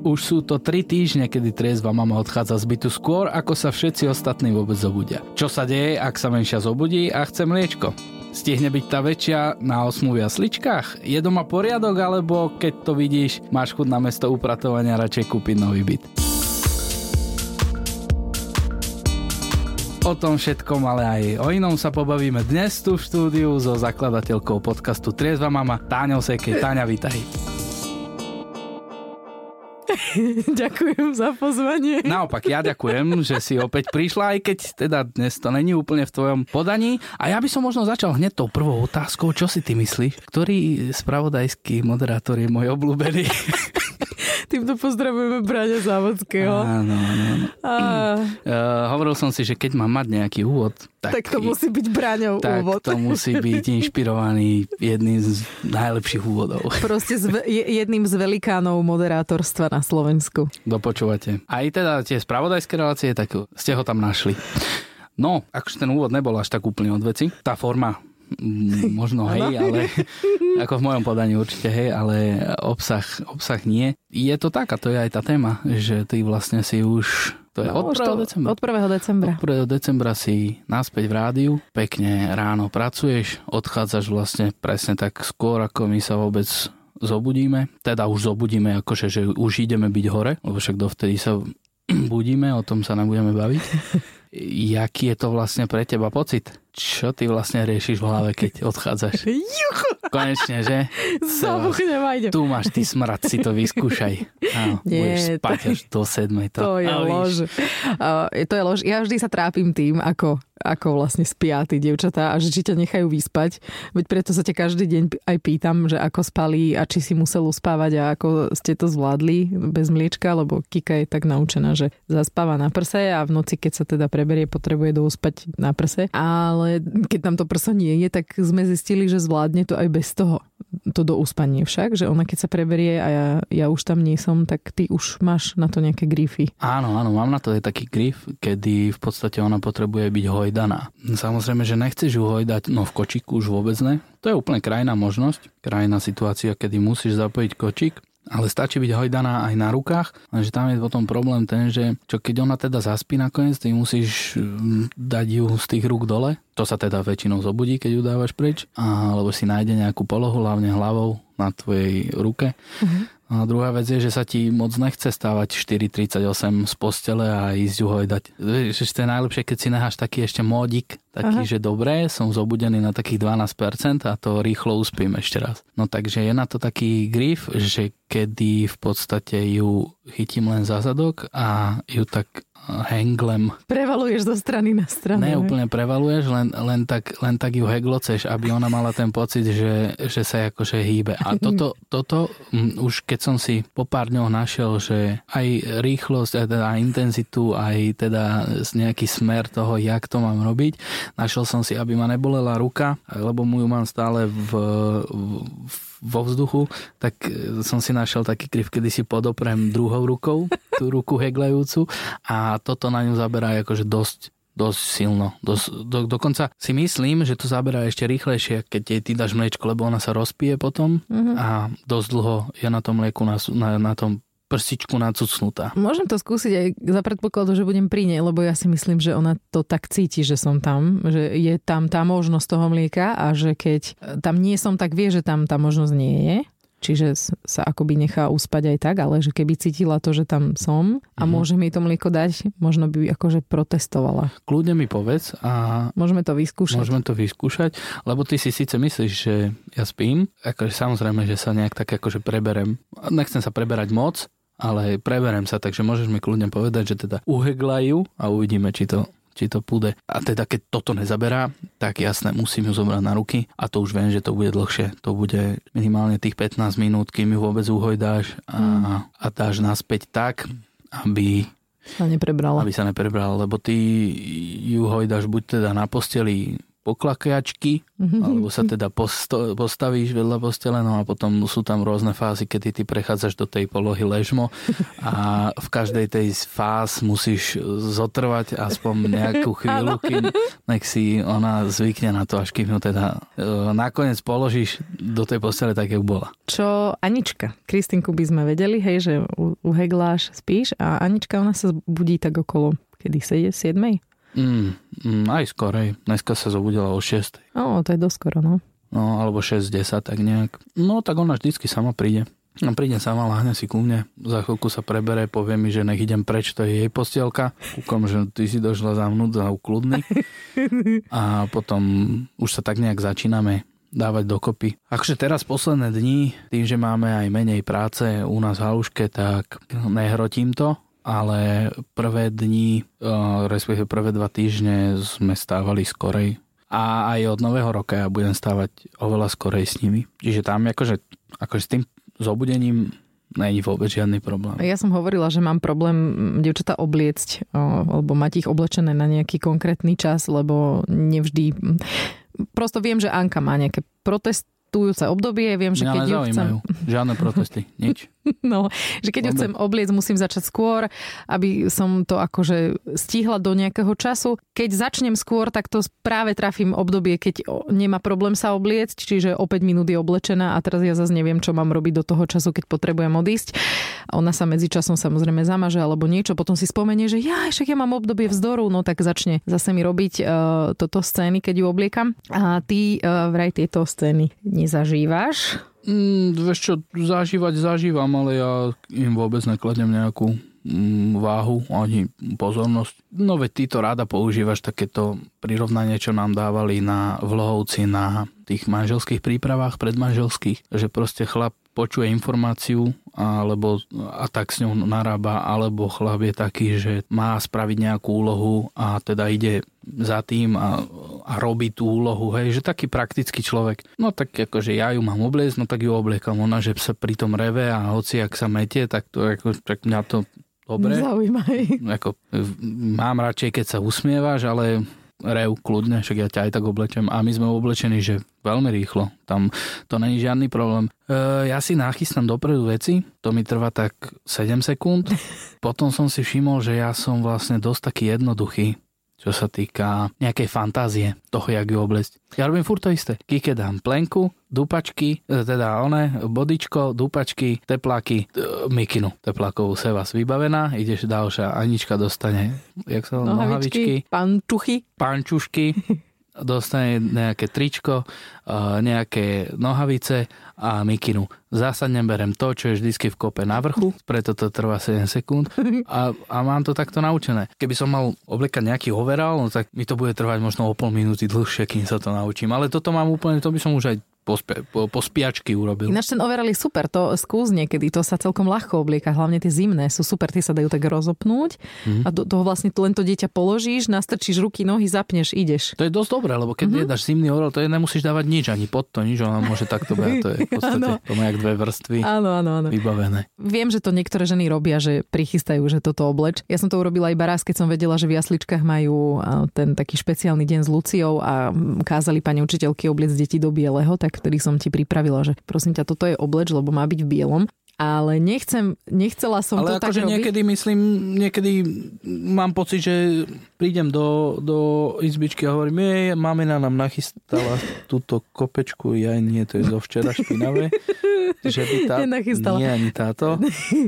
Už sú to 3 týždne, kedy triezva mama odchádza z bytu skôr, ako sa všetci ostatní vôbec zobudia. Čo sa deje, ak sa menšia zobudí a chce mliečko? Stihne byť tá väčšia na 8 jasličkách? Je doma poriadok, alebo keď to vidíš, máš chud na mesto upratovania radšej kúpiť nový byt? O tom všetkom, ale aj o inom sa pobavíme dnes tu v štúdiu so zakladateľkou podcastu Triezva mama Táňou Sekej. Táňa, vítaj. ďakujem za pozvanie. Naopak, ja ďakujem, že si opäť prišla, aj keď teda dnes to není úplne v tvojom podaní. A ja by som možno začal hneď tou prvou otázkou. Čo si ty myslíš? Ktorý spravodajský moderátor je môj obľúbený? Týmto pozdravujeme Braňa Závodského. Áno, áno. A... Uh, hovoril som si, že keď mám mať nejaký úvod, tak, tak to musí byť Braňov tak úvod. to musí byť inšpirovaný jedným z najlepších úvodov. Proste z, jedným z velikánov moderátorstva na Slovensku. Dopočúvate. Aj teda tie spravodajské relácie, tak ste ho tam našli. No, akože ten úvod nebol až tak úplne od veci. Tá forma možno hej, ale ako v mojom podaní určite hej, ale obsah, obsah nie. Je to tak a to je aj tá téma, že ty vlastne si už to je no, od 1. decembra. Od 1. decembra. Od 1. decembra si naspäť v rádiu, pekne ráno pracuješ, odchádzaš vlastne presne tak skôr, ako my sa vôbec zobudíme. Teda už zobudíme, akože že už ideme byť hore, lebo však dovtedy sa budíme, o tom sa nebudeme baviť. Jaký je to vlastne pre teba pocit? Čo ty vlastne riešiš v hlave, keď odchádzaš? Konečne, že? Zabuchnem a idem. Tu máš ty smrad, si to vyskúšaj. Áno, Nie, spať to, až do sedmej. To, to je lož. Uh, to je lož. Ja vždy sa trápim tým, ako ako vlastne spia tí dievčatá a že či ťa nechajú vyspať. Veď preto sa ťa každý deň aj pýtam, že ako spali a či si musel uspávať a ako ste to zvládli bez mliečka, lebo Kika je tak naučená, že zaspáva na prse a v noci, keď sa teda preberie, potrebuje douspať na prse. Ale keď tam to prso nie je, tak sme zistili, že zvládne to aj bez toho to do uspanie však, že ona keď sa preberie a ja, ja už tam nie som, tak ty už máš na to nejaké grify. Áno, áno, mám na to aj taký grif, kedy v podstate ona potrebuje byť hojdaná. Samozrejme, že nechceš ju hojdať, no v kočiku už vôbec ne. To je úplne krajná možnosť, krajná situácia, kedy musíš zapojiť kočík, ale stačí byť hojdaná aj na rukách, lenže tam je potom problém ten, že čo keď ona teda zaspí nakoniec, ty musíš mm, dať ju z tých rúk dole, to sa teda väčšinou zobudí, keď ju dávaš preč, alebo si nájde nejakú polohu, hlavne hlavou na tvojej ruke. Uh-huh. A druhá vec je, že sa ti moc nechce stávať 4.38 z postele a ísť ju hojdať. Vieš, to je najlepšie, keď si necháš taký ešte módik, taký, Aha. že dobré, som zobudený na takých 12% a to rýchlo uspím ešte raz. No takže je na to taký grif, že kedy v podstate ju chytím len za zadok a ju tak henglem. Prevaluješ zo strany na stranu. Ne, úplne prevaluješ, len, len, tak, len tak ju hegloceš, aby ona mala ten pocit, že, že sa akože hýbe. A toto, toto už keď som si po pár dňoch našiel, že aj rýchlosť, aj teda intenzitu, aj teda nejaký smer toho, jak to mám robiť, našiel som si, aby ma nebolela ruka, lebo mu ju mám stále v, v vo vzduchu, tak e, som si našiel taký kryv, kedy si podoprem druhou rukou, tú ruku heglajúcu a toto na ňu zaberá akože dosť dosť silno. Dos, do, dokonca si myslím, že to zaberá ešte rýchlejšie, keď jej ty dáš mliečko, lebo ona sa rozpije potom mm-hmm. a dosť dlho je na tom mlieku, na, na, na tom prstičku nacucnutá. Môžem to skúsiť aj za predpokladu, že budem pri nej, lebo ja si myslím, že ona to tak cíti, že som tam, že je tam tá možnosť toho mlieka a že keď tam nie som, tak vie, že tam tá možnosť nie je. Čiže sa akoby nechá uspať aj tak, ale že keby cítila to, že tam som a mm. môže mi to mlieko dať, možno by akože protestovala. Kľudne mi povedz a... Môžeme to vyskúšať. Môžeme to vyskúšať, lebo ty si síce myslíš, že ja spím, akože samozrejme, že sa nejak tak akože preberem. Nechcem sa preberať moc, ale preberem sa, takže môžeš mi kľudne povedať, že teda uheglajú a uvidíme, či to či to púde. A teda keď toto nezaberá, tak jasné, musím ju zobrať na ruky a to už viem, že to bude dlhšie. To bude minimálne tých 15 minút, kým ju vôbec uhojdáš a, mm. a dáš naspäť tak, aby sa neprebrala. Aby sa neprebrala, lebo ty ju hojdáš buď teda na posteli poklakačky, alebo sa teda posto- postavíš vedľa postele, no a potom sú tam rôzne fázy, kedy ty prechádzaš do tej polohy ležmo a v každej tej fáz musíš zotrvať aspoň nejakú chvíľu, kým nech si ona zvykne na to, až kým ju teda e, nakoniec položíš do tej postele tak, jak bola. Čo Anička? Kristinku by sme vedeli, hej, že uhegláš, spíš a Anička, ona sa budí tak okolo kedy 7? Mm, mm, aj skorej. Dneska sa zobudila o 6. No, to je doskoro, no. No, alebo 6-10, tak nejak. No, tak ona vždycky sama príde. No, príde sama, láhne si ku mne, za chvíľku sa prebere, povie mi, že nech idem preč, to je jej postielka. Kúkom, že ty si došla za mnúť, za ukludný. A potom už sa tak nejak začíname dávať dokopy. Akže teraz posledné dni, tým, že máme aj menej práce u nás v haluške, tak nehrotím to, ale prvé dni, eh, respektíve prvé dva týždne sme stávali skorej. A aj od nového roka ja budem stávať oveľa skorej s nimi. Čiže tam akože, akože s tým zobudením není vôbec žiadny problém. Ja som hovorila, že mám problém devčatá obliecť, alebo mať ich oblečené na nejaký konkrétny čas, lebo nevždy... Prosto viem, že Anka má nejaké protest, protestujúce obdobie. Viem, že keď ju chcem... Žiadne protesty, nič. No, že keď ju chcem obliecť, musím začať skôr, aby som to akože stihla do nejakého času. Keď začnem skôr, tak to práve trafím obdobie, keď nemá problém sa obliecť, čiže o 5 minút je oblečená a teraz ja zase neviem, čo mám robiť do toho času, keď potrebujem odísť. Ona sa medzi časom samozrejme zamaže alebo niečo, potom si spomenie, že ja však ja mám obdobie vzdoru, no tak začne zase mi robiť uh, toto scény, keď ju obliekam. A ty uh, vraj tieto scény nezažívaš? Mm, vieš čo, zažívať zažívam, ale ja im vôbec nekladem nejakú mm, váhu ani pozornosť. No veď ty to rada používaš takéto prirovnanie, čo nám dávali na vlohovci na tých manželských prípravách, predmanželských, že proste chlap počuje informáciu alebo a tak s ňou narába, alebo chlap je taký, že má spraviť nejakú úlohu a teda ide za tým a, a robí tú úlohu, hej, že taký praktický človek. No tak akože ja ju mám obliecť, no tak ju obliekam. Ona, že sa pri tom reve a hoci ak sa metie, tak to ako, tak mňa to dobre. Zaujímavé. Ako, mám radšej, keď sa usmievaš, ale rev kľudne, však ja ťa aj tak oblečem. A my sme oblečení, že veľmi rýchlo, tam to není žiadny problém. E, ja si nachystám dopredu veci, to mi trvá tak 7 sekúnd, potom som si všimol, že ja som vlastne dosť taký jednoduchý čo sa týka nejakej fantázie toho, jak ju obliecť. Ja robím furt to isté. Kike dám plenku, dupačky, e, teda one, bodičko, dupačky, tepláky, mikinu teplákovú se vás vybavená, ideš ďalšia, Anička dostane, jak sa nohavičky, pančuchy, pančušky, dostane nejaké tričko, nejaké nohavice a mikinu. Zásadne berem to, čo je vždycky v kope na vrchu, preto to trvá 7 sekúnd a, a mám to takto naučené. Keby som mal obliekať nejaký overall, no tak mi to bude trvať možno o pol minúty dlhšie, kým sa to naučím. Ale toto mám úplne, to by som už aj po, po, po spiačky urobil. Ináč ten overall je super, to skús niekedy, to sa celkom ľahko oblieka, hlavne tie zimné sú super, tie sa dajú tak rozopnúť mm. a do toho vlastne len to dieťa položíš, nastrčíš ruky, nohy, zapneš, ideš. To je dosť dobré, lebo keď mm-hmm. dáš zimný overall, to je nemusíš dávať nič, ani pod to, nič, ona môže takto behať, to je v podstate, to má jak dve vrstvy áno, áno, áno. vybavené. Viem, že to niektoré ženy robia, že prichystajú, že toto obleč. Ja som to urobila iba raz, keď som vedela, že v jasličkách majú ten taký špeciálny deň s Luciou a kázali pani učiteľky obliec deti do bieleho, tak vtedy som ti pri pripravila, že prosím ťa, toto je obleč, lebo má byť v bielom ale nechcem, nechcela som ale to tak akože niekedy myslím, niekedy mám pocit, že prídem do, do izbičky a hovorím, je, mamina nám nachystala túto kopečku, ja nie, to je zo včera špinavé. že by tá... Nenachystala. Nie, ani táto.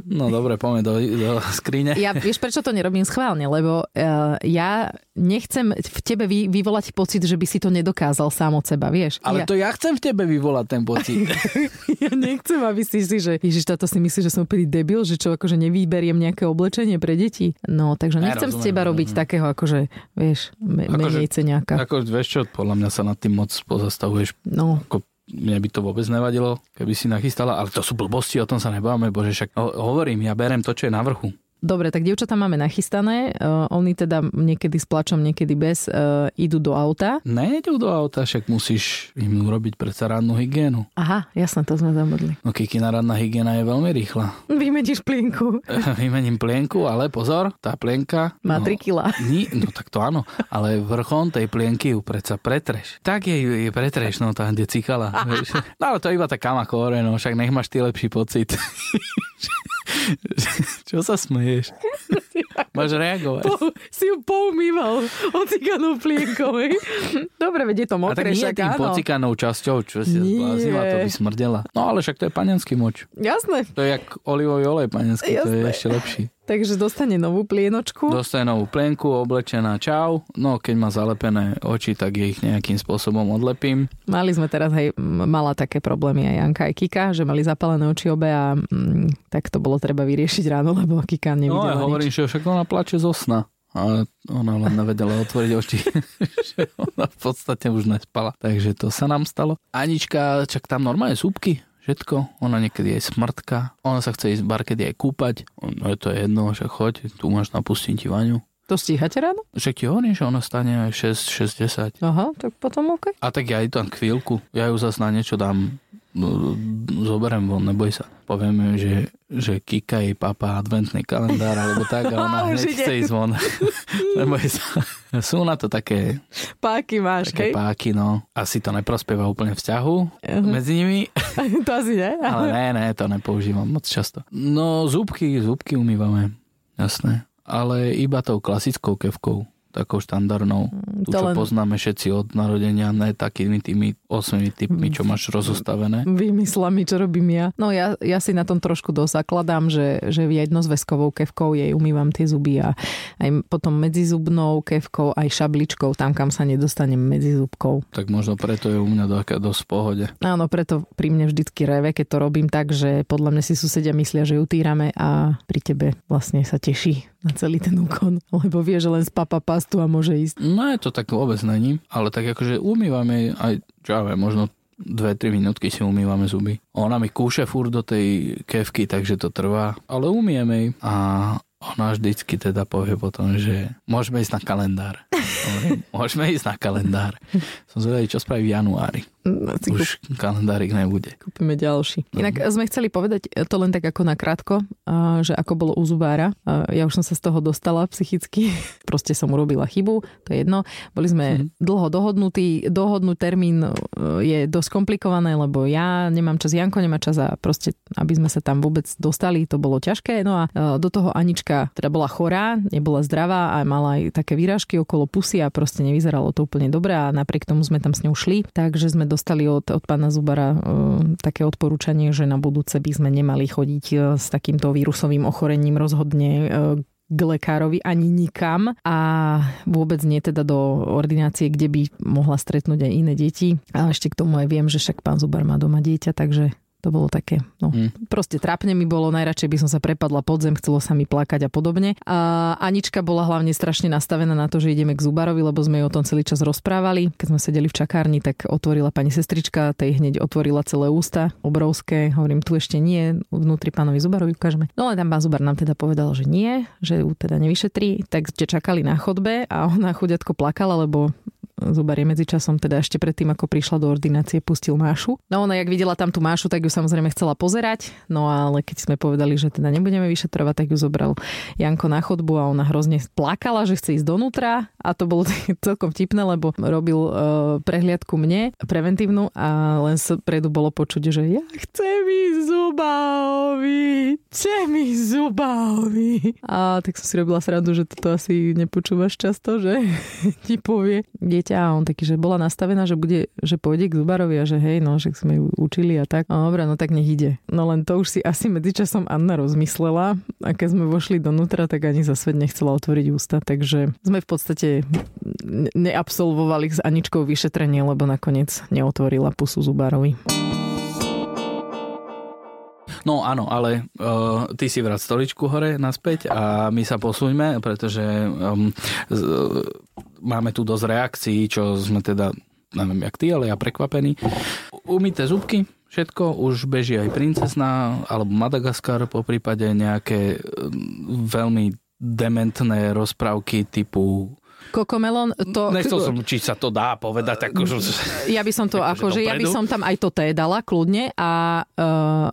No dobre, poďme do, do skrine. Ja, vieš, prečo to nerobím schválne? Lebo uh, ja nechcem v tebe vy, vyvolať pocit, že by si to nedokázal sám od seba, vieš. Ale ja... to ja chcem v tebe vyvolať ten pocit. ja nechcem, aby si si, že Ježiš, táto si myslí, že som úplný debil, že čo, akože nevyberiem nejaké oblečenie pre deti. No, takže nechcem ja, rozumiem, z teba robiť rozumiem. takého, akože, vieš, me, akože, menej ceňáka. Ako, vieš čo, podľa mňa sa nad tým moc pozastavuješ. No. Ako mne by to vôbec nevadilo, keby si nachystala, ale to sú blbosti, o tom sa nebáme, bože, však hovorím, ja berem to, čo je na vrchu. Dobre, tak dievčatá máme nachystané. Uh, oni teda niekedy s plačom, niekedy bez uh, idú do auta. Nejdu do auta, však musíš im urobiť predsa rannú hygienu. Aha, jasné, to sme zamodli. No Kikina ranná hygiena je veľmi rýchla. Vymeníš plienku. Vymením plienku, ale pozor, tá plienka... Má no, 3 kila. Ní, no tak to áno, ale vrchom tej plienky ju predsa pretreš. Tak jej, jej pretreš, no tam, kde cikala. No ale to je iba tá kama kore, no však nech máš ty lepší pocit. Čo sa smeješ? Máš reagovať. Po, si ju poumýval ocikanú plienkou. hej? Dobre, vedie to A tak mokré, nie však tým áno. pocikanou časťou, čo si Nie. zbláznila, to by smrdela. No ale však to je panenský moč. Jasné. To je jak olivový olej panenský, to je Jasné. ešte lepší. Takže dostane novú plienočku. Dostane novú plenku, oblečená čau. No keď má zalepené oči, tak ich nejakým spôsobom odlepím. Mali sme teraz, hej, mala také problémy aj Janka, aj Kika, že mali zapálené oči obe a mm, tak to bolo treba vyriešiť ráno, lebo Kika No nevidela ja hovorím, nič. že však ona plače zo sna. Ale ona len nevedela otvoriť oči, že ona v podstate už nespala. Takže to sa nám stalo. Anička, čak tam normálne súpky, všetko. Ona niekedy aj smrtka. Ona sa chce ísť bar, kedy aj kúpať. No je to jedno, však choď, tu máš napustím ti vaňu. To stíhate ráno? Však ti hovorím, že ona stane aj 6, 6, 10. Aha, tak potom OK. A tak ja aj tam chvíľku. Ja ju zase na niečo dám. No, Zoberiem von, neboj sa. Poviem, jej, že, že Kika jej papa adventný kalendár alebo tak a ona hneď chce ísť von. neboj sa. Sú na to také, Páky máš, také hej? páky, no. Asi to neprospieva úplne vzťahu Aha. medzi nimi, to asi nie. ale ne, ne, to nepoužívam moc často. No, zúbky, zúbky umývame, jasné. Ale iba tou klasickou kevkou, takou štandardnou. Tu, to čo len- poznáme všetci od narodenia, ne takými tými osmými typmi, čo máš rozostavené. Vymyslami, čo robím ja. No ja, ja si na tom trošku dosakladám, že, že jednozväzkovou kevkou jej umývam tie zuby a aj potom medzizubnou kevkou, aj šabličkou, tam kam sa nedostanem medzi zubkou. Tak možno preto je u mňa taká dosť pohode. Áno, preto pri mne vždycky reve, keď to robím tak, že podľa mňa si susedia myslia, že ju týrame a pri tebe vlastne sa teší na celý ten úkon, lebo vie, že len spapa pastu a môže ísť. No je to tak vôbec není, ale tak akože umývame aj, čo ja viem, možno 2-3 minútky si umývame zuby. Ona mi kúše furt do tej kevky, takže to trvá, ale umieme jej a ona vždycky teda povie potom, že môžeme ísť na kalendár. Môžeme ísť na kalendár. Som zvedavý, čo spraví v januári. No, Už kalendárik nebude. Kúpime ďalší. Inak sme chceli povedať to len tak ako nakrátko, a, že ako bolo u zubára. Ja už som sa z toho dostala psychicky. Proste som urobila chybu, to je jedno. Boli sme Mhm. dlho dohodnutí. Dohodnúť termín je dosť komplikované, lebo ja nemám čas, Janko nemá čas a proste, aby sme sa tam vôbec dostali, to bolo ťažké. No a do toho Anička teda bola chorá, nebola zdravá a mala aj také výražky okolo pusy a proste nevyzeralo to úplne dobre a napriek tomu sme tam s ňou šli. Takže sme dostali od, od pána Zubara e, také odporúčanie, že na budúce by sme nemali chodiť e, s takýmto vírusovým ochorením rozhodne e, k lekárovi ani nikam a vôbec nie teda do ordinácie, kde by mohla stretnúť aj iné deti. A ešte k tomu aj viem, že však pán Zubar má doma dieťa, takže to bolo také, no, Hm. proste trápne mi bolo, najradšej by som sa prepadla pod zem, chcelo sa mi plakať a podobne. A Anička bola hlavne strašne nastavená na to, že ideme k Zubarovi, lebo sme jej o tom celý čas rozprávali. Keď sme sedeli v čakárni, tak otvorila pani sestrička, tej hneď otvorila celé ústa, obrovské. Hovorím, tu ešte nie, vnútri pánovi Zubarovi ukážeme. No ale tam pán Zubar nám teda povedal, že nie, že ju teda nevyšetrí, tak ste čakali na chodbe a ona chudiatko plakala, lebo Zubar je medzičasom, teda ešte predtým, ako prišla do ordinácie, pustil Mášu. No ona, jak videla tam tú Mášu, tak ju samozrejme chcela pozerať, no ale keď sme povedali, že teda nebudeme vyšetrovať, tak ju zobral Janko na chodbu a ona hrozne plakala, že chce ísť donútra a to bolo celkom vtipné, lebo robil uh, prehliadku mne, preventívnu a len predu bolo počuť, že ja chcem ísť zubaovi, chcem ísť zubaovi. A tak som si robila srandu, že toto asi nepočúvaš často, že ti povie dieťa a on taký, že bola nastavená, že bude, že pôjde k zubarovi a že hej, no, že sme ju učili a tak. No dobre, no tak nech ide. No len to už si asi medzičasom Anna rozmyslela a keď sme vošli donútra, tak ani za svet nechcela otvoriť ústa, takže sme v podstate ne- neabsolvovali s Aničkou vyšetrenie, lebo nakoniec neotvorila pusu zubarovi. No áno, ale uh, ty si vrát stoličku hore naspäť a my sa posuňme, pretože um, z, uh, máme tu dosť reakcií, čo sme teda neviem jak ty, ale ja prekvapený. Umité zubky, všetko, už beží aj princesná, alebo Madagaskar, po prípade nejaké mm, veľmi dementné rozprávky typu Kokomelon, to... Nechcel som, či sa to dá povedať. Ako, že... Ja by som to, akože ja by som tam aj to té dala kľudne a uh,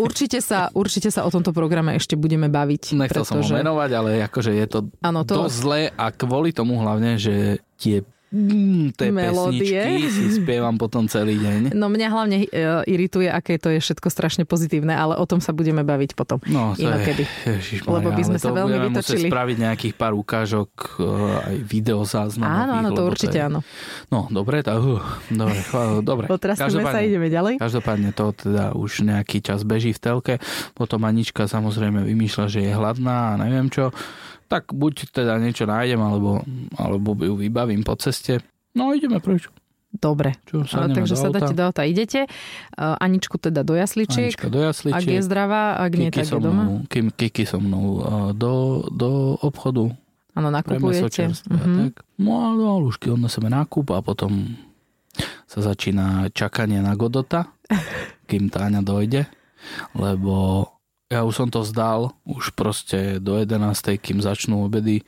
určite, sa, určite sa o tomto programe ešte budeme baviť. Nechcel pretože... som ho menovať, ale akože je to, ano, to dosť zlé a kvôli tomu hlavne, že tie mm, tie melódie. pesničky si spievam potom celý deň. No mňa hlavne e, irituje, aké to je všetko strašne pozitívne, ale o tom sa budeme baviť potom. No, to inokedy. Je, ježišmaria, lebo by sme sa veľmi vytočili. spraviť nejakých pár ukážok, e, aj videozáznam. Áno, áno, to určite to je... áno. No, dobre, tak, uh, dobre, dobre. Sa, ideme ďalej. Každopádne to teda už nejaký čas beží v telke, potom Anička samozrejme vymýšľa, že je hladná a neviem čo tak buď teda niečo nájdem, alebo, alebo ju vybavím po ceste. No ideme preč. Dobre, Čo, takže sa dáte do auta, idete. Aničku teda do jasličiek. Anička do jasličiek. Ak je zdravá, ak nie, tak je doma. Mnou, Kiki so mnou do, do obchodu. Áno, nakupujete. Tak. No a do halušky odneseme nákup a potom sa začína čakanie na Godota, kým Táňa dojde, lebo ja už som to vzdal, už proste do 11. kým začnú obedy,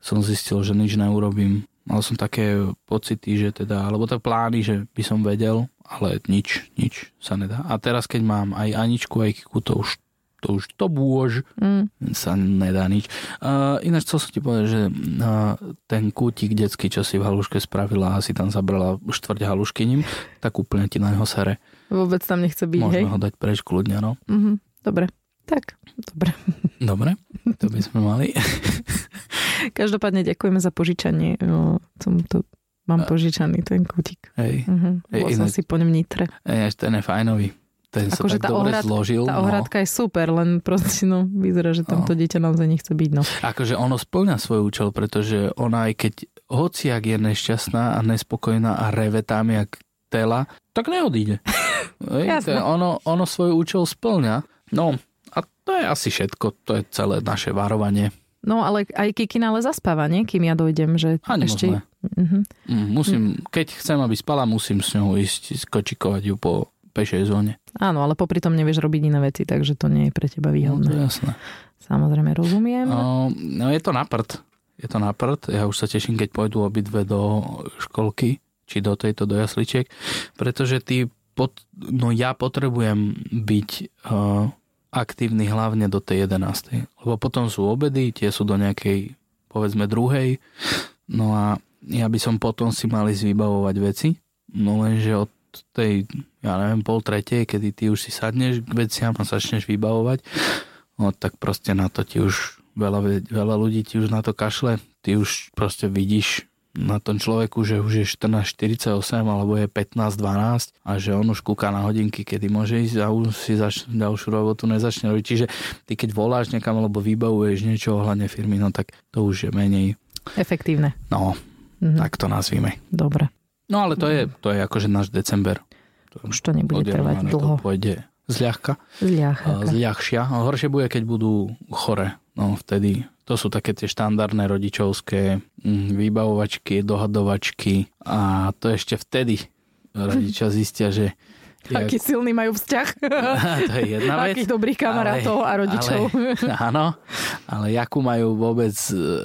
som zistil, že nič neurobím. Mal som také pocity, že teda, alebo to plány, že by som vedel, ale nič, nič sa nedá. A teraz, keď mám aj Aničku, aj Kiku, to už to už to bôž, mm. sa nedá nič. Uh, ináč chcel som ti povedať, že uh, ten kútik detský, čo si v haluške spravila a si tam zabrala štvrť haluškyním, tak úplne ti na neho sere. Vôbec tam nechce byť, Môžeme hej? ho dať preč kľudne, no. Mm-hmm. Dobre. Tak, dobre. Dobre, to by sme mali. Každopádne ďakujeme za požičanie. Som to mám požičaný ten kútik. Hej. Uh-huh. Bol som si po ňom nitre. Hej, ten je fajnový. Ten sa akože tak dobre ohrad, zložil. Tá no. ohradka je super, len proste no, vyzerá, že tam no. to dieťa naozaj nechce byť. No. Akože ono splňa svoj účel, pretože ona aj keď hociak je nešťastná a nespokojná a reve tam jak tela, tak neodíde. ono, ono svoj účel splňa. No, to je asi všetko, to je celé naše varovanie. No ale aj Kikina ale zaspáva, nie? Kým ja dojdem, že Ani ešte... Uh-huh. Musím, keď chcem, aby spala, musím s ňou ísť skočikovať ju po pešej zóne. Áno, ale popri tom nevieš robiť iné veci, takže to nie je pre teba výhodné. No, to je jasné. Samozrejme, rozumiem. No, no je to na prd. Je to na prd. Ja už sa teším, keď pôjdu obidve do školky, či do tejto, do jasličiek, pretože ty pot, no ja potrebujem byť uh, aktívny hlavne do tej 11. Lebo potom sú obedy, tie sú do nejakej, povedzme, druhej. No a ja by som potom si mali zvybavovať veci. No lenže od tej, ja neviem, pol tretej, kedy ty už si sadneš k veciam a začneš vybavovať, no tak proste na to ti už veľa, veľa ľudí ti už na to kašle. Ty už proste vidíš na tom človeku, že už je 14.48 alebo je 15.12 a že on už kúka na hodinky, kedy môže ísť a už si zač- ďalšiu robotu nezačne robiť. Čiže ty keď voláš niekam alebo vybavuješ niečo ohľadne firmy, no tak to už je menej... Efektívne. No, mm-hmm. tak to nazvime. Dobre. No ale to je, to je akože náš december. Už to nebude trvať dlho. To pôjde zľahka. Zľahka. Zľahšia. Horšie bude, keď budú chore. No vtedy to sú také tie štandardné rodičovské vybavovačky, dohadovačky a to ešte vtedy rodičia zistia, že Aký jak... silný majú vzťah. to je jedna vec. Akých dobrých kamarátov ale, a rodičov. Ale, áno, ale jakú majú vôbec,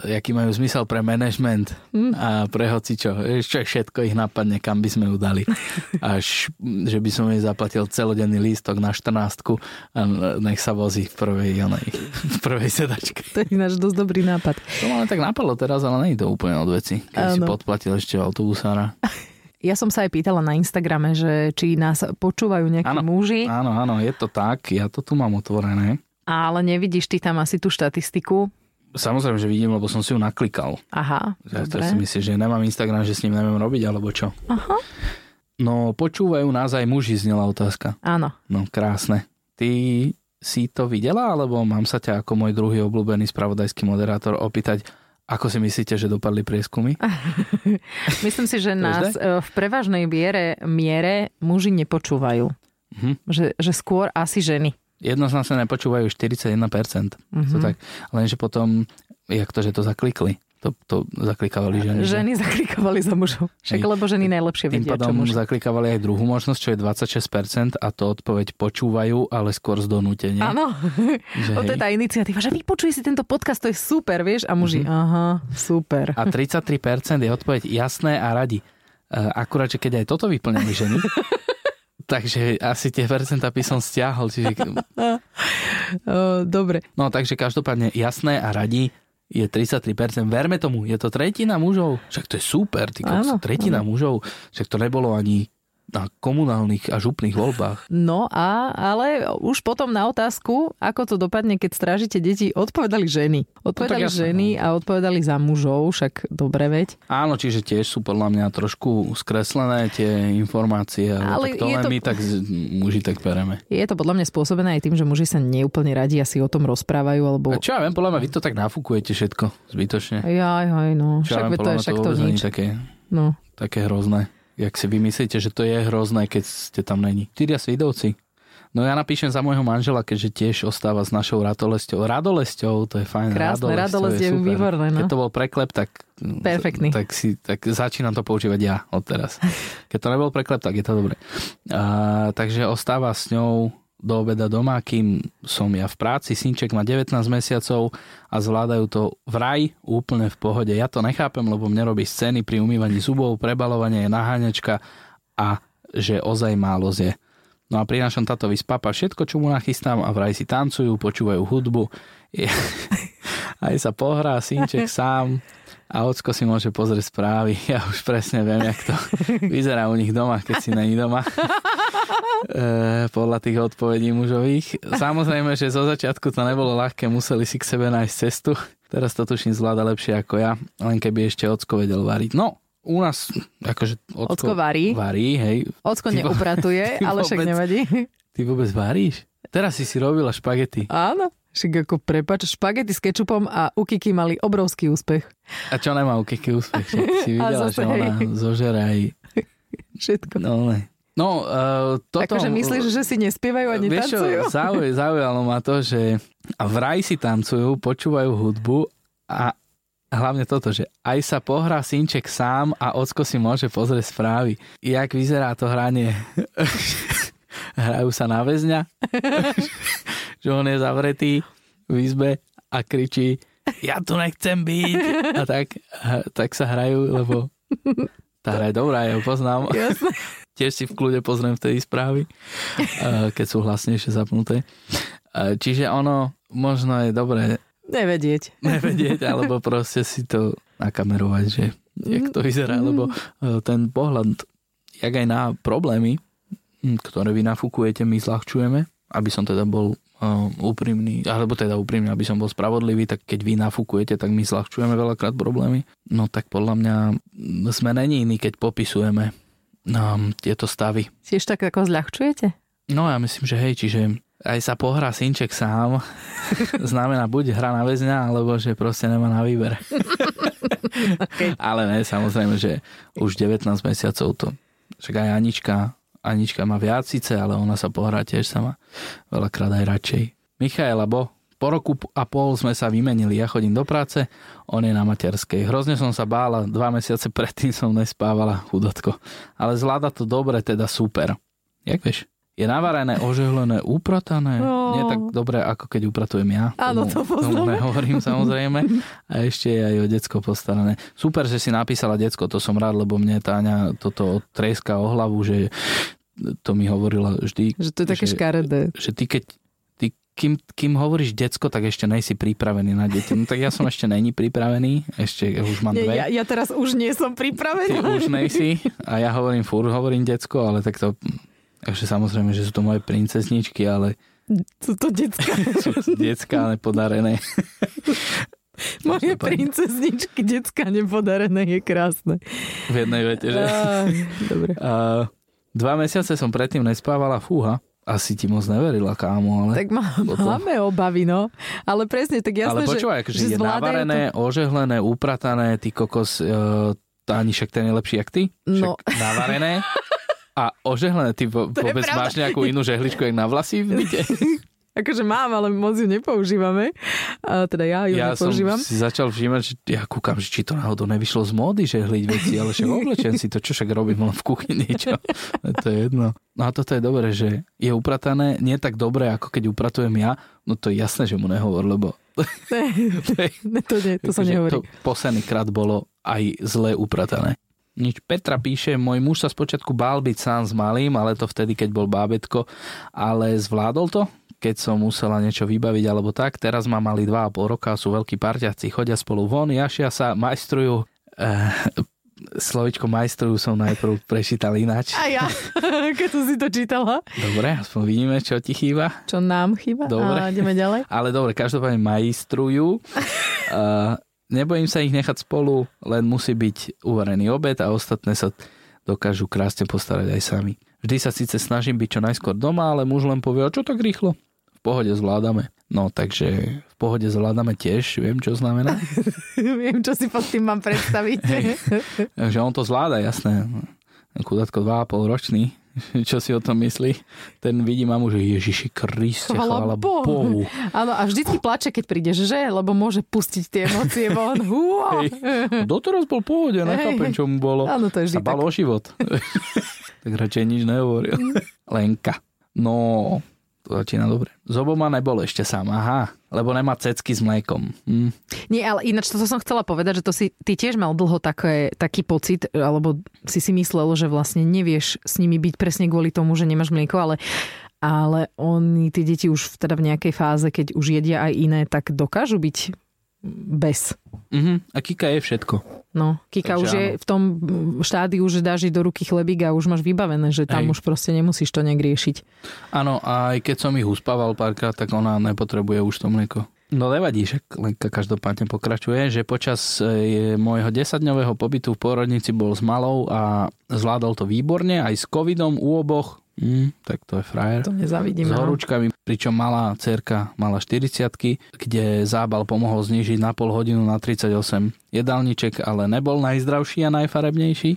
jaký majú zmysel pre management hm. a pre hocičo. Čo všetko ich napadne, kam by sme ju dali. Až, že by som jej zaplatil celodenný lístok na 14 a nech sa vozí v prvej, onej, v prvej sedačke. To je náš dosť dobrý nápad. To ma tak napadlo teraz, ale nie je to úplne od veci. Keď ano. si podplatil ešte autobusára. Ja som sa aj pýtala na Instagrame, že či nás počúvajú nejakí áno, muži. Áno, áno, je to tak. Ja to tu mám otvorené. Ale nevidíš ty tam asi tú štatistiku? Samozrejme, že vidím, lebo som si ju naklikal. Aha, ja to si myslíš, že nemám Instagram, že s ním neviem robiť, alebo čo? Aha. No, počúvajú nás aj muži, znela otázka. Áno. No, krásne. Ty si to videla, alebo mám sa ťa ako môj druhý obľúbený spravodajský moderátor opýtať, ako si myslíte, že dopadli prieskumy? Myslím si, že nás e, v prevažnej miere, miere muži nepočúvajú. Uh-huh. Že, že skôr asi ženy. Jednoznačne nepočúvajú 41%. Uh-huh. To tak, lenže potom, jak to, že to zaklikli? To, to zaklikávali ženy. Ženy zaklikovali za mužov. Však lebo ženy najlepšie Tým vedia, čo muži. zaklikávali aj druhú možnosť, čo je 26% a to odpoveď počúvajú, ale skôr z donútenia. Áno, Že to je tá iniciatíva, že vypočuj si tento podcast, to je super, vieš? A muži, Mhm. aha, super. A 33% je odpoveď jasné a radi. E, Akurát, že keď aj toto vyplňali ženy, takže asi tie percentá by som stiahol. Čiže, dobre. no takže každopádne jasné a radi je 33%. Verme tomu, je to tretina mužov. Však to je super, ty kokos, Áno, tretina mužov. Však to nebolo ani na komunálnych a župných voľbách. No a, ale už potom na otázku, ako to dopadne, keď strážite deti, odpovedali ženy. Odpovedali jasné, ženy a odpovedali za mužov, však dobre veď. Áno, čiže tiež sú podľa mňa trošku skreslené tie informácie, ale, Ale tak to je len to- my tak muži tak bereme. Je to podľa mňa spôsobené aj tým, že muži sa neúplne radi asi o tom rozprávajú, alebo... A čo ja viem, podľa mňa vy to tak nafúkujete všetko zbytočne. Jaj, haj, no. Čo ja Však viem, veď to je však to nič. také, No. také hrozné. Jak si vymyslíte, že to je hrozné, keď ste tam není. Tyria svidovci. No ja napíšem za môjho manžela, keďže tiež ostáva s našou radolesťou. Radolesťou, to je fajn. Krásne, radolesť, je super. výborné, no. Keď to bol preklep, tak, Perfektný. tak, si, tak začínam to používať ja od teraz. Keď to nebol preklep, tak je to dobre. A, takže ostáva s ňou do obeda doma, kým som ja v práci. Synček má 19 mesiacov a zvládajú to vraj úplne v pohode. Ja to nechápem, lebo mne robí scény pri umývaní zubov, prebalovanie naháňačka a že ozaj málo zje. No a prinášam táto vyspapa všetko, čo mu nachystám a vraj si tancujú, počúvajú hudbu. Aj sa pohrá synček sám a ocko si môže pozrieť správy. Ja už presne viem, jak to vyzerá u nich doma, keď si není doma. E, podľa tých odpovedí mužových. Samozrejme, že zo začiatku to nebolo ľahké, museli si k sebe nájsť cestu. Teraz to tuším zvláda lepšie ako ja, len keby ešte ocko vedel variť. No, u nás, akože ocko, Ocko varí. varí, hej. Ocko neupratuje, ale však nevadí. Ty vôbec varíš? Teraz si si robila špagety. Áno. Však ako prepač, špagety s kečupom a u Kiki mali obrovský úspech. A čo nemá u Kiki úspech? Však si videla, že ona hej. zožere aj... Všetko. No, ne. No, uh, toto... Akože myslíš, že si nespievajú ani Vieš čo, tancujú? zauj, zaujalo ma to, že vraj si tancujú, počúvajú hudbu a hlavne toto, že aj sa pohrá synček sám a ocko si môže pozrieť správy. Jak vyzerá to hranie? Hrajú sa na väzňa? Že on je zavretý v izbe a kričí ja tu nechcem byť. A tak, a tak sa hrajú, lebo tá hra je dobrá, ja ju poznám. Jasné. Tiež si v kľude pozriem vtedy správy, keď sú hlasnejšie zapnuté. Čiže ono možno je dobré Nevedieť. nevedieť, alebo proste si to nakamerovať, že jak to vyzerá, lebo eh, ten pohľad, jak aj na problémy, ktoré vy nafúkujete, my zľahčujeme, aby som teda bol úprimný, alebo teda úprimný, aby som bol spravodlivý, tak keď vy nafúkujete, tak my zľahčujeme veľakrát problémy. No tak podľa mňa sme není iní, keď popisujeme um, tieto stavy. Tiež tak ako zľahčujete? No ja myslím, že hej, čiže aj sa pohrá synček sám, znamená buď hra na väzňa, alebo že proste nemá na výber. Okay. Ale ne, samozrejme, že už 19 mesiacov to, však aj Anička, Anička má viac síce, ale ona sa pohrá tiež sama, veľakrát aj radšej. Michaela, bo po roku a pol sme sa vymenili, ja chodím do práce, on je na materskej. Hrozne som sa bála, dva mesiace predtým som nespávala, chudotko. Ale zvláda to dobre, teda super. Jak vieš? Je navarené, ožehlené, upratané. No. Nie tak dobre, ako keď upratujem ja. Áno, to poznáme. Tomu nehovorím samozrejme. A ešte je aj o decko postarané. Super, že si napísala decko, to som rád, lebo mne Táňa toto treska o hlavu, že to mi hovorila vždy. Že to je také že, škaredé. Že ty keď ty, kým, kým hovoríš decko, tak ešte nejsi pripravený na deti. No tak ja som ešte není pripravený, ešte už mám dve. ja, ja teraz už nie som Ty pripravená. už nejsi a ja hovorím fúr, hovorím decko, ale tak to... Takže samozrejme, že sú to moje princezničky, ale Sú to sú decka nepodarené. Moje Každopádne. princezničky, detská nepodarené je krásne. V jednej vete, že... Á, Dobre. A dva mesiace som predtým nespávala, fúha. Asi ti moc neverila, kámo, ale... Tak má, Potom- máme obavy, no. Ale presne, tak jasné, ale počúvaj, že, akože že je navarené, ožehlené, upratané, ty kokos, uh, ani však ten je lepší, jak ty? Však No. navarené a ožehlené. Ty vôbec máš nejakú inú žehličku, jak na vlasy v byte? akože mám, ale moc ju nepoužívame. A teda ja ju ja nepoužívam. som si začal všímať, že ja kúkam, že či to náhodou nevyšlo z módy, že hliť veci, ale však oblečen si to, čo však robím len v kuchyni, čo? to je jedno. No a toto je dobré, že je upratané nie tak dobre, ako keď upratujem ja, no to je jasné, že mu nehovor, lebo Ne, to, nie, to sa Akože nehovorí. To posledný krát bolo aj zle upratané. Nič. Petra píše, môj muž sa spočiatku bál byť sám s malým, ale to vtedy, keď bol bábetko, ale zvládol to, keď som musela niečo vybaviť alebo tak. Teraz má mali 2,5 roka, sú veľkí parťaci, chodia spolu von, jašia sa, majstrujú. Eh, slovičko majstrujú som najprv prečítal ináč. A ja, keď som si to čítala. Dobre, aspoň vidíme, čo ti chýba. Čo nám chýba. Dobre. A ideme ďalej. Ale dobre, každopádne majstrujú. Uh, nebojím sa ich nechať spolu, len musí byť uvarený obed a ostatné sa dokážu krásne postarať aj sami. Vždy sa síce snažím byť čo najskôr doma, ale muž len povie, "A čo tak rýchlo? V pohode zvládame. No, takže v pohode zvládame tiež, viem, čo znamená. Viem, čo si pod tým mám predstaviť. Takže on to zvláda, jasné. Chudátko 2,5 ročný, čo si o tom myslí. Ten vidí mamu, že Ježiši Kriste, Chvala chvála Bohu. Bohu. Áno, a vždycky plače, keď prídeš, že? Lebo môže pustiť tie emócie von. Hej. Doteraz bol pohode, nechápem, čo mu bolo. Áno, to je vždy bal tak. o život. tak radšej nič nehovoril. Lenka. No, začína dobre. S oboma nebol ešte sám, aha. Lebo nemá cecky s mliekom. Hm. Nie, ale ináč toto som chcela povedať, že to si ty tiež mal dlho také, taký pocit, alebo si si myslel, že vlastne nevieš s nimi byť presne kvôli tomu, že nemáš mlieko, ale ale oni, tí deti už teda v nejakej fáze, keď už jedia aj iné, tak dokážu byť bez. Mhm. A Kika je všetko. No, Kika Takže už je áno. v tom štádiu, že dáš do ruky chlebík a už máš vybavené, že tam Hej. už proste nemusíš to nejak riešiť. Áno, a aj keď som ich uspával párkrát, tak ona nepotrebuje už to mlieko. No nevadí, že Lenka každopádne pokračuje, že počas e, môjho 10-dňového pobytu v pôrodnici bol s malou a zvládol to výborne, aj s covidom u oboch. Mm, tak to je frajer. To nezavidím. s no. horúčkami, pričom malá cerka mala 40 kde zábal pomohol znižiť na pol hodinu na 38 jedálniček, ale nebol najzdravší a najfarebnejší.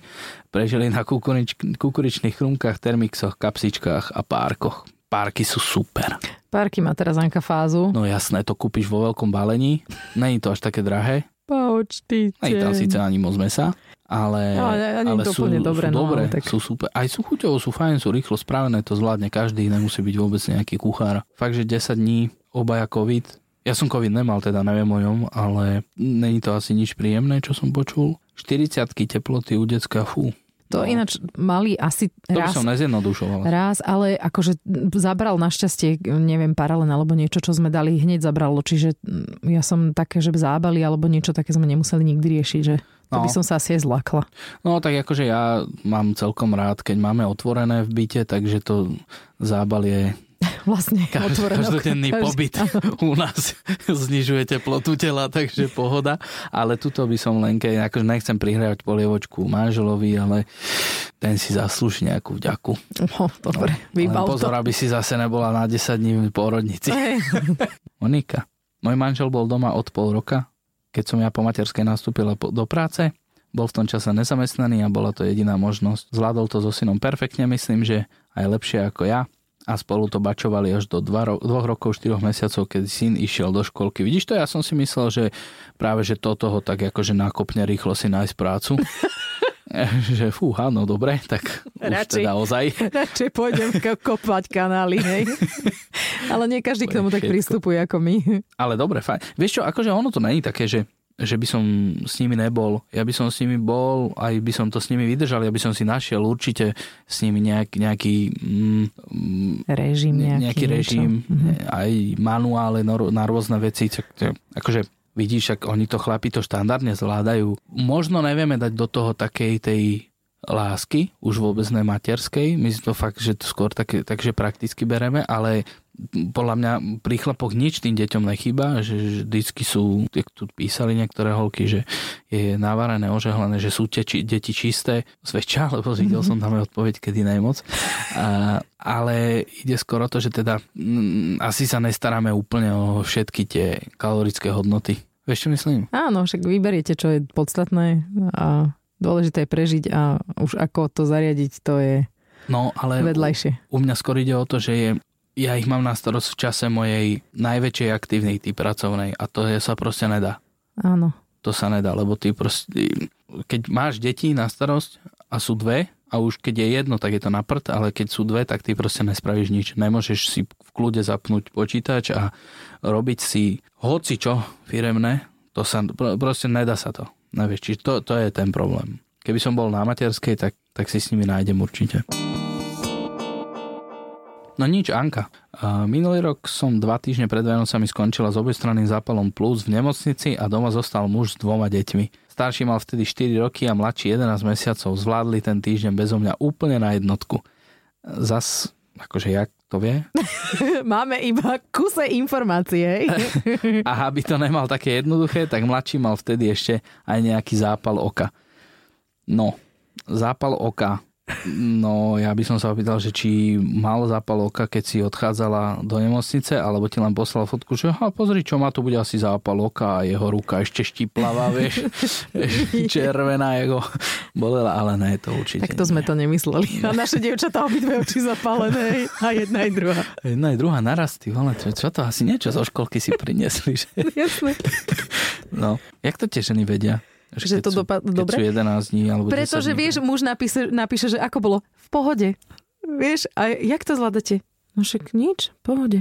Prežili na kukurič, kukuričných chrumkách, termixoch, kapsičkách a párkoch. Párky sú super. Párky má teraz Anka fázu. No jasné, to kúpiš vo veľkom balení. Není to až také drahé. Počtíte. Není tam síce ani moc mesa, ale, No, ale to sú, úplne dobre, sú no, dobré, ale tak- sú super. Aj sú chuťovo, sú fajn, sú rýchlo spravené, to zvládne každý, nemusí byť vôbec nejaký kuchár. Fakt, že 10 dní, obaja COVID. Ja som COVID nemal, teda neviem o ňom, ale není to asi nič príjemné, čo som počul. 40 teploty u decka, fú. To No. ináč mali asi To by raz, som nezjednodušoval. raz, ale akože zabral našťastie, neviem, paralen alebo niečo, čo sme dali, hneď zabralo. Čiže mm, ja som také, že zábali alebo niečo také sme nemuseli nikdy riešiť, že to No. by som sa asi aj zlakla. No tak akože ja mám celkom rád, keď máme otvorené v byte, takže to zábal je Vlastne Kaž, každodenný Každý- pobyt u nás znižuje teplotu tela, takže pohoda. Ale tuto by som Lenke, akože nechcem prihrávať polievočku manželovi, ale ten si zaslúži nejakú vďaku. No, dobre, Len vybal to. pozor, aby si zase nebola na 10 dní v pôrodnici. Hej. Monika, môj manžel bol doma od pol roka, keď som ja po materskej nastúpila do práce. Bol v tom čase nezamestnaný a bola to jediná možnosť. Zvládol to so synom perfektne, myslím, že aj lepšie ako ja a spolu to bačovali až do dva ro- dvoch rokov, štyroch mesiacov, keď syn išiel do školky. Vidíš to? Ja som si myslel, že práve, že toto ho tak akože nakopne rýchlo si nájsť prácu. že fú, áno, dobre, tak už Radšej. teda ozaj. Radšej pôjdem ko- kopať kanály, hej. Ale nie každý k tomu tak pristupuje ako my. Ale dobre, fajn. Vieš čo, akože ono to není také, že, že by som s nimi nebol. Ja by som s nimi bol, aj by som to s nimi vydržal, ja by som si našiel určite s nimi nejak, nejaký, mm, mm, Režim nejaký. nejaký niečo. režim, Mhm. aj manuále na, na rôzne veci. Tak, akože vidíš, ak oni to chlapi to štandardne zvládajú. Možno nevieme dať do toho takej tej lásky, už vôbec ne materskej. My si to fakt, že to skôr tak, takže prakticky bereme, ale podľa mňa pri chlapoch nič tým deťom nechýba, že vždycky sú, jak tu písali niektoré holky, že je navarené, ožehlené, že sú teči, deti čisté, zväčša, lebo videl som tam aj odpoveď, kedy najmoc. A, ale ide skoro to, že teda mm, asi sa nestaráme úplne o všetky tie kalorické hodnoty. Vieš, čo myslím? Áno, však vyberiete, čo je podstatné a dôležité je prežiť a už ako to zariadiť, to je No, ale vedľajšie. u mňa skôr ide o to, že je ja ich mám na starosť v čase mojej najväčšej aktivity pracovnej a to je, sa proste nedá. Áno. To sa nedá, lebo ty proste, keď máš deti na starosť a sú dve, a už keď je jedno, tak je to na prd, ale keď sú dve, tak ty proste nespravíš nič. Nemôžeš si v kľude zapnúť počítač a robiť si hoci čo firemné, to sa, proste nedá sa to. Nevieš, čiže to, to je ten problém. Keby som bol na materskej, tak, tak si s nimi nájdem určite. No nič, Anka. Minulý rok som dva týždne pred Vianocami skončila s obojstranným zápalom plus v nemocnici a doma zostal muž s dvoma deťmi. Starší mal vtedy 4 roky a mladší 11 mesiacov. Zvládli ten týždeň bezo mňa úplne na jednotku. Zas, akože jak to vie? Máme iba kuse informácie. a aby to nemal také jednoduché, tak mladší mal vtedy ešte aj nejaký zápal oka. No, zápal oka No, ja by som sa opýtal, že či mal zápal oka, keď si odchádzala do nemocnice, alebo ti len poslal fotku, že ha, pozri, čo má tu bude asi zápal oka a jeho ruka ešte štiplavá, vieš, červená, jeho bolela, ale ne, to určite Tak to nie. sme to nemysleli. A naše dievčatá obidve oči zapálené, a jedna aj druhá. Jedna aj druhá naraz, ty vole, čo, čo to asi niečo zo školky si priniesli, že? Jasné. No, jak to tie ženy vedia? Že, že to dopadlo dobre? Sú 11 dní alebo Pretože 10 dní. vieš, muž napíše, napíše, že ako bolo v pohode. Vieš, a jak to zvládate? No však nič, v pohode.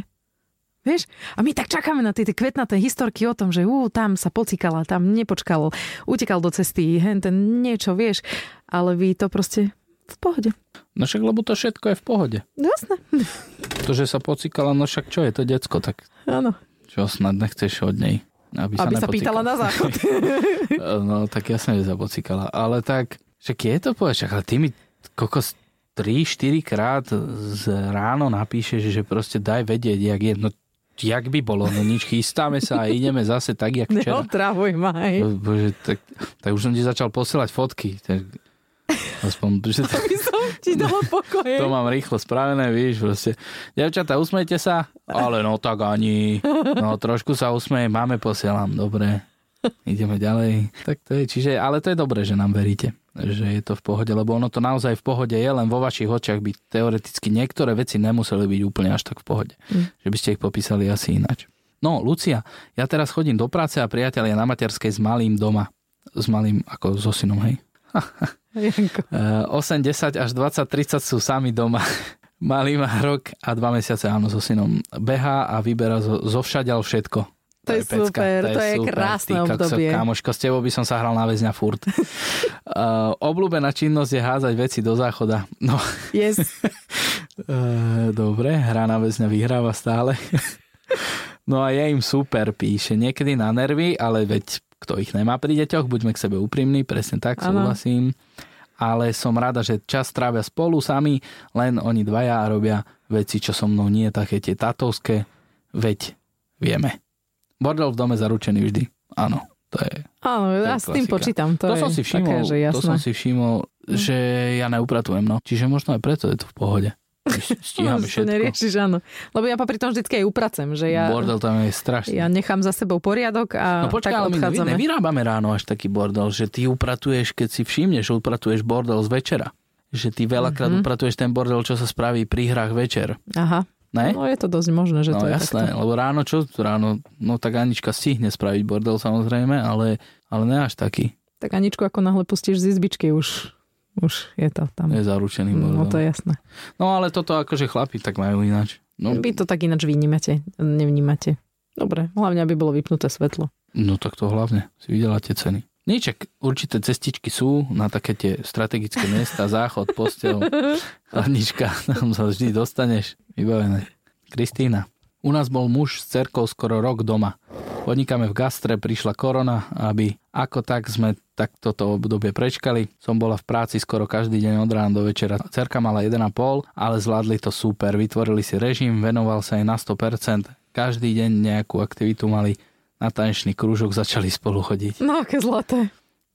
Vieš? A my tak čakáme na tie, tie kvetnaté historky o tom, že ú, tam sa pocikala, tam nepočkal, utekal do cesty, hen ten niečo, vieš. Ale vy to proste v pohode. No však, lebo to všetko je v pohode. Jasné. To, že sa pocikala, no však čo je to decko, tak Áno. čo snad nechceš od nej? Aby sa, Aby sa pýtala na záchod. no tak jasne, že sa pocikala. Ale tak, však je to povedať, ale ty mi kokos 3-4 krát z ráno napíšeš, že proste daj vedieť, jak je. No jak by bolo, no nič, chystáme sa a ideme zase tak, jak včera. Neotravuj ma. No, Bože, tak, tak už som ti začal posielať fotky. Tak, aspoň, že to, Aby som ti dala pokoje. to mám rýchlo spravené, víš, proste. Devčatá, usmejte sa, ale no tak ani. No trošku sa usmeje, máme, posielam, dobre. Ideme ďalej. Tak to je, čiže, ale to je dobré, že nám veríte, že je to v pohode, lebo ono to naozaj v pohode je, len vo vašich očiach by teoreticky niektoré veci nemuseli byť úplne až tak v pohode. Mm. Že by ste ich popísali asi ináč. No, Lucia, ja teraz chodím do práce a priatelia na materskej s malým doma. S malým, ako so synom, hej. Janko. Eh, 8, 10 až 20, 30 sú sami doma. Malý má rok a dva mesiace áno so synom. Behá a vyberá zo, zo všadiaľ všetko. To je super, to je krásne Ty kokso, obdobie. Kámoško, s tebou by som sa hral na väzňa furt. uh, obľúbená činnosť je házať veci do záchoda. No, Yes. uh, dobre, hra na väzňa vyhráva stále. no a je im super, píše. Niekedy na nervy, ale veď kto ich nemá pri deťoch, buďme k sebe úprimní, presne tak, súhlasím. Ale som rada, že čas trávia spolu sami, len oni dvaja robia veci, čo so mnou nie také tie tatovské, veď vieme. Bordel v dome zaručený vždy. Áno, to je Áno, je ja s tým počítam. To, to je som si všimol, Také, že to jasné. som si všimol, že ja neupratujem, no. Čiže možno aj preto je to v pohode. Stíhame to všetko. neriešiš, áno. Lebo ja popri tom vždycky aj upracem, že ja, Bordel tam je strašný. ja nechám za sebou poriadok a No počkaj, tak ale my odchádzame. nevyrábame ráno až taký bordel, že ty upratuješ, keď si všimneš, že upratuješ bordel z večera. Že ty veľakrát Mhm. upratuješ ten bordel, čo sa spraví pri hrách večer. Aha, Ne? no je to dosť možné, že No to je jasné, takto. lebo ráno čo? Ráno, no tak Anička stihne spraviť bordel samozrejme, ale, ale ne až taký. Tak Aničku, ako náhle pustíš z izbičky, už, už je to tam. Je zaručený bordel. No to je jasné. No ale toto akože chlapi tak majú ináč. No, Vy to tak ináč vnímate, nevnímate. Dobre, hlavne, aby bolo vypnuté svetlo. no tak to hlavne. Si videla tie ceny. Nieček, určité cestičky sú na také tie strategické miesta, záchod, postel, chladnička, tam sa vždy dostaneš. Vybavené. Kristýna. U nás bol muž s cerkou skoro rok doma. Podnikáme v gastre, prišla korona, aby ako tak sme tak toto obdobie prečkali. Som bola v práci skoro každý deň od rána do večera. Cerka mala 1,5, ale zvládli to super. Vytvorili si režim, venoval sa jej na 100%. Každý deň nejakú aktivitu mali. Na tanečný krúžok začali spolu chodiť. No, aké zlaté.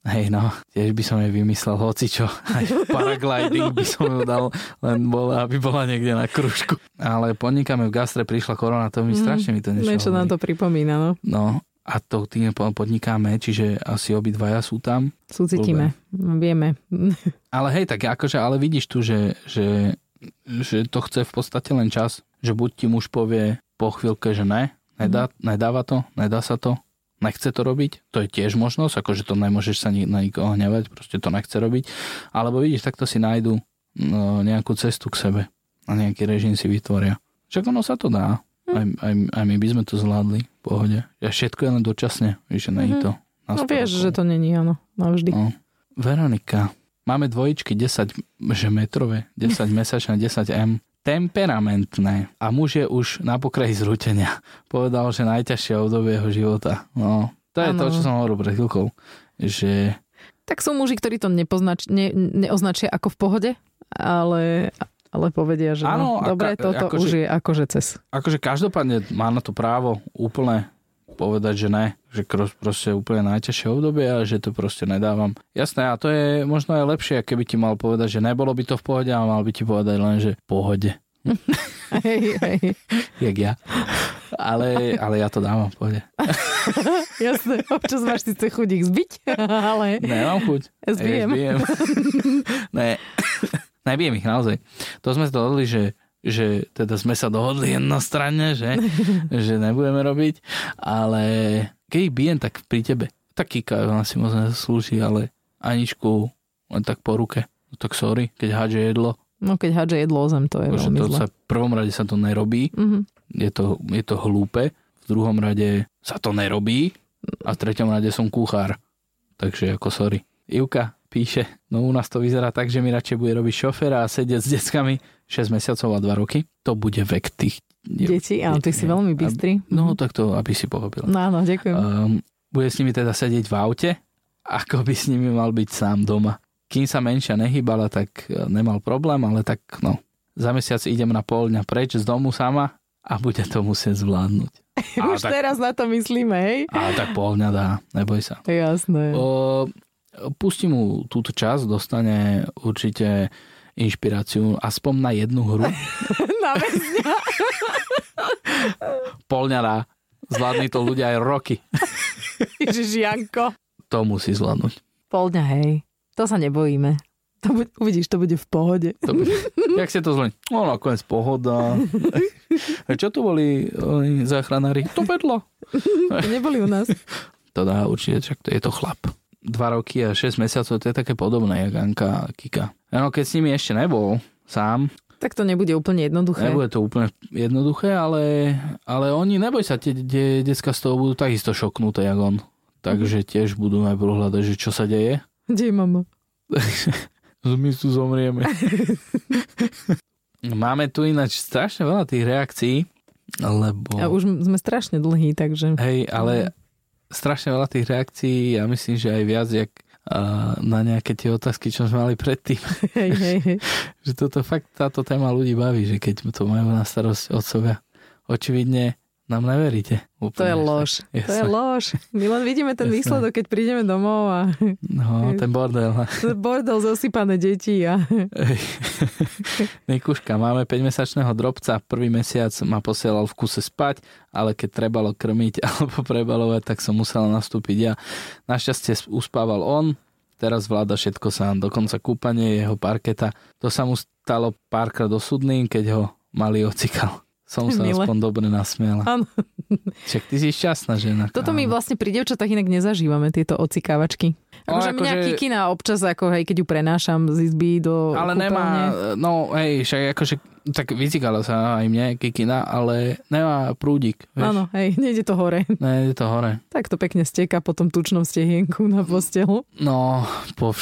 Hej no, tiež by som jej vymyslel hocičo. Aj paragliding by som ju dal, len bola, aby bola niekde na kružku. Ale podnikáme v gastre, prišla korona, to mi Mm, strašne mi to niečo Niečo nám to pripomína, no. No a to tým po- podnikáme, čiže asi obidvaja sú tam. Súcitíme, vieme. Ale hej, tak akože, ale vidíš tu, že, že, že to chce v podstate len čas. že buď ti muž povie po chvíľke, že ne, nedá, nedáva to, nedá sa to, nechce to robiť, to je tiež možnosť, akože to nemôžeš sa na nikoho hnevať, proste to nechce robiť, alebo vidíš, takto si nájdu no, nejakú cestu k sebe a nejaký režim si vytvoria. Však ono sa to dá. Aj, aj, aj my by sme to zvládli v pohode. Ja všetko je len dočasne, že nie je to. No vieš, že to není, áno, navždy. No. Veronika, máme dvojičky 10 že metrové, 10 mesačné, 10 M temperamentné a muž je už na pokraji zrútenia. Povedal, že najťažšie obdobie jeho života. No, to je ano. to, čo som hovoril pred chvíľkou. Že... Tak sú muži, ktorí to nepoznač, ne, neoznačia ako v pohode, ale, ale povedia, že ano, no, dobre, toto akože, už je akože cez. Akože každopádne má na to právo úplne povedať, že ne, že proste úplne najťažšie obdobie a že to proste nedávam. Jasné, a to je možno aj lepšie, keby ti mal povedať, že nebolo by to v pohode a mal by ti povedať len, že pohode. Hej, hej. Jak ja. Ale, ale ja to dávam pohode. Jasné, občas máš síce ich zbiť, ale... mám chuť. Zbijem. Zbijem. ne, nebijem ich naozaj. To sme sa dohodli, že že teda sme sa dohodli jednostranne, že, že nebudeme robiť, ale keď bijem, tak pri tebe. Taký ona si moc neslúži, ale Aničku len tak po ruke. No tak sorry, keď hádže jedlo. No keď hádže jedlo o zem, to je veľmi to sa, V prvom rade sa to nerobí, mm-hmm. je, to, je to hlúpe, v druhom rade sa to nerobí a v treťom rade som kuchár. Takže ako sorry. Ivka píše, no u nás to vyzerá tak, že mi radšej bude robiť šoféra a sedieť s deckami 6 mesiacov a 2 roky. To bude vek tých detí. Áno, ty si veľmi bystrý. No, tak to, aby si pochopil. No, áno, ďakujem. Um, bude s nimi teda sedieť v aute, ako by s nimi mal byť sám doma. Kým sa menšia nehybala, tak e, nemal problém, ale tak no, za mesiac idem na pol dňa preč z domu sama a bude to musieť zvládnuť. Už tak, teraz na to myslíme, hej? A tak pol dňa dá, neboj sa. Jasné. O, pustí mu túto čas, dostane určite inšpiráciu aspoň na jednu hru. na väzňa. Polňara. Zvládli to ľudia aj roky. Ježiš, Janko. To musí zvládnuť. Polňa, hej. To sa nebojíme. To bude, uvidíš, to bude v pohode. To bude, jak ste to zlení? No, nakoniec pohoda. A čo tu boli oni, záchranári? To vedlo. To neboli u nás. To dá určite, čak to je to chlap. 2 roky a 6 mesiacov, to je také podobné, jak Anka a Kika. No, keď s nimi ešte nebol sám, tak to nebude úplne jednoduché. Nebude to úplne jednoduché, ale, ale oni, neboj sa, tie de, decka z toho budú takisto šoknuté, jak on. Takže mhm. tiež budú najprv hľadať, že čo sa deje. Kde je mama? My tu zomrieme. Máme tu ináč strašne veľa tých reakcií, lebo... A už sme strašne dlhí, takže... Hej, ale strašne veľa tých reakcií, ja myslím, že aj viac, jak na nejaké tie otázky, čo sme mali predtým. Hej, hej, hej. že toto fakt, táto téma ľudí baví, že keď to majú na starosť seba. Očividne nám neveríte. Úplne, to je lož. To je lož. My len vidíme ten výsledok, keď prídeme domov a... No, ten bordel. Bordel zosypané deti a... Nikuška, máme 5-mesačného drobca. Prvý mesiac ma posielal v kuse spať, ale keď trebalo krmiť alebo prebalovať, tak som musel nastúpiť ja. Našťastie uspával on, teraz vláda všetko sám, dokonca kúpanie jeho parketa. To sa mu stalo párkrát osudným, keď ho mali ocikal. Som sa Mile. aspoň dobre nasmiala. Áno. Však ty si šťastná žena. Toto my vlastne pri devčatách inak nezažívame, tieto ocikávačky. Akože ako mňa že... kikina občas, ako hej, keď ju prenášam z izby do Ale kúpeľne. nemá, no hej, však akože, tak vycikala sa aj mne kikina, ale nemá prúdik. Vieš. Áno, hej, nejde to hore. Nejde to hore. Tak to pekne steka po tom tučnom stehienku na postelu. No, po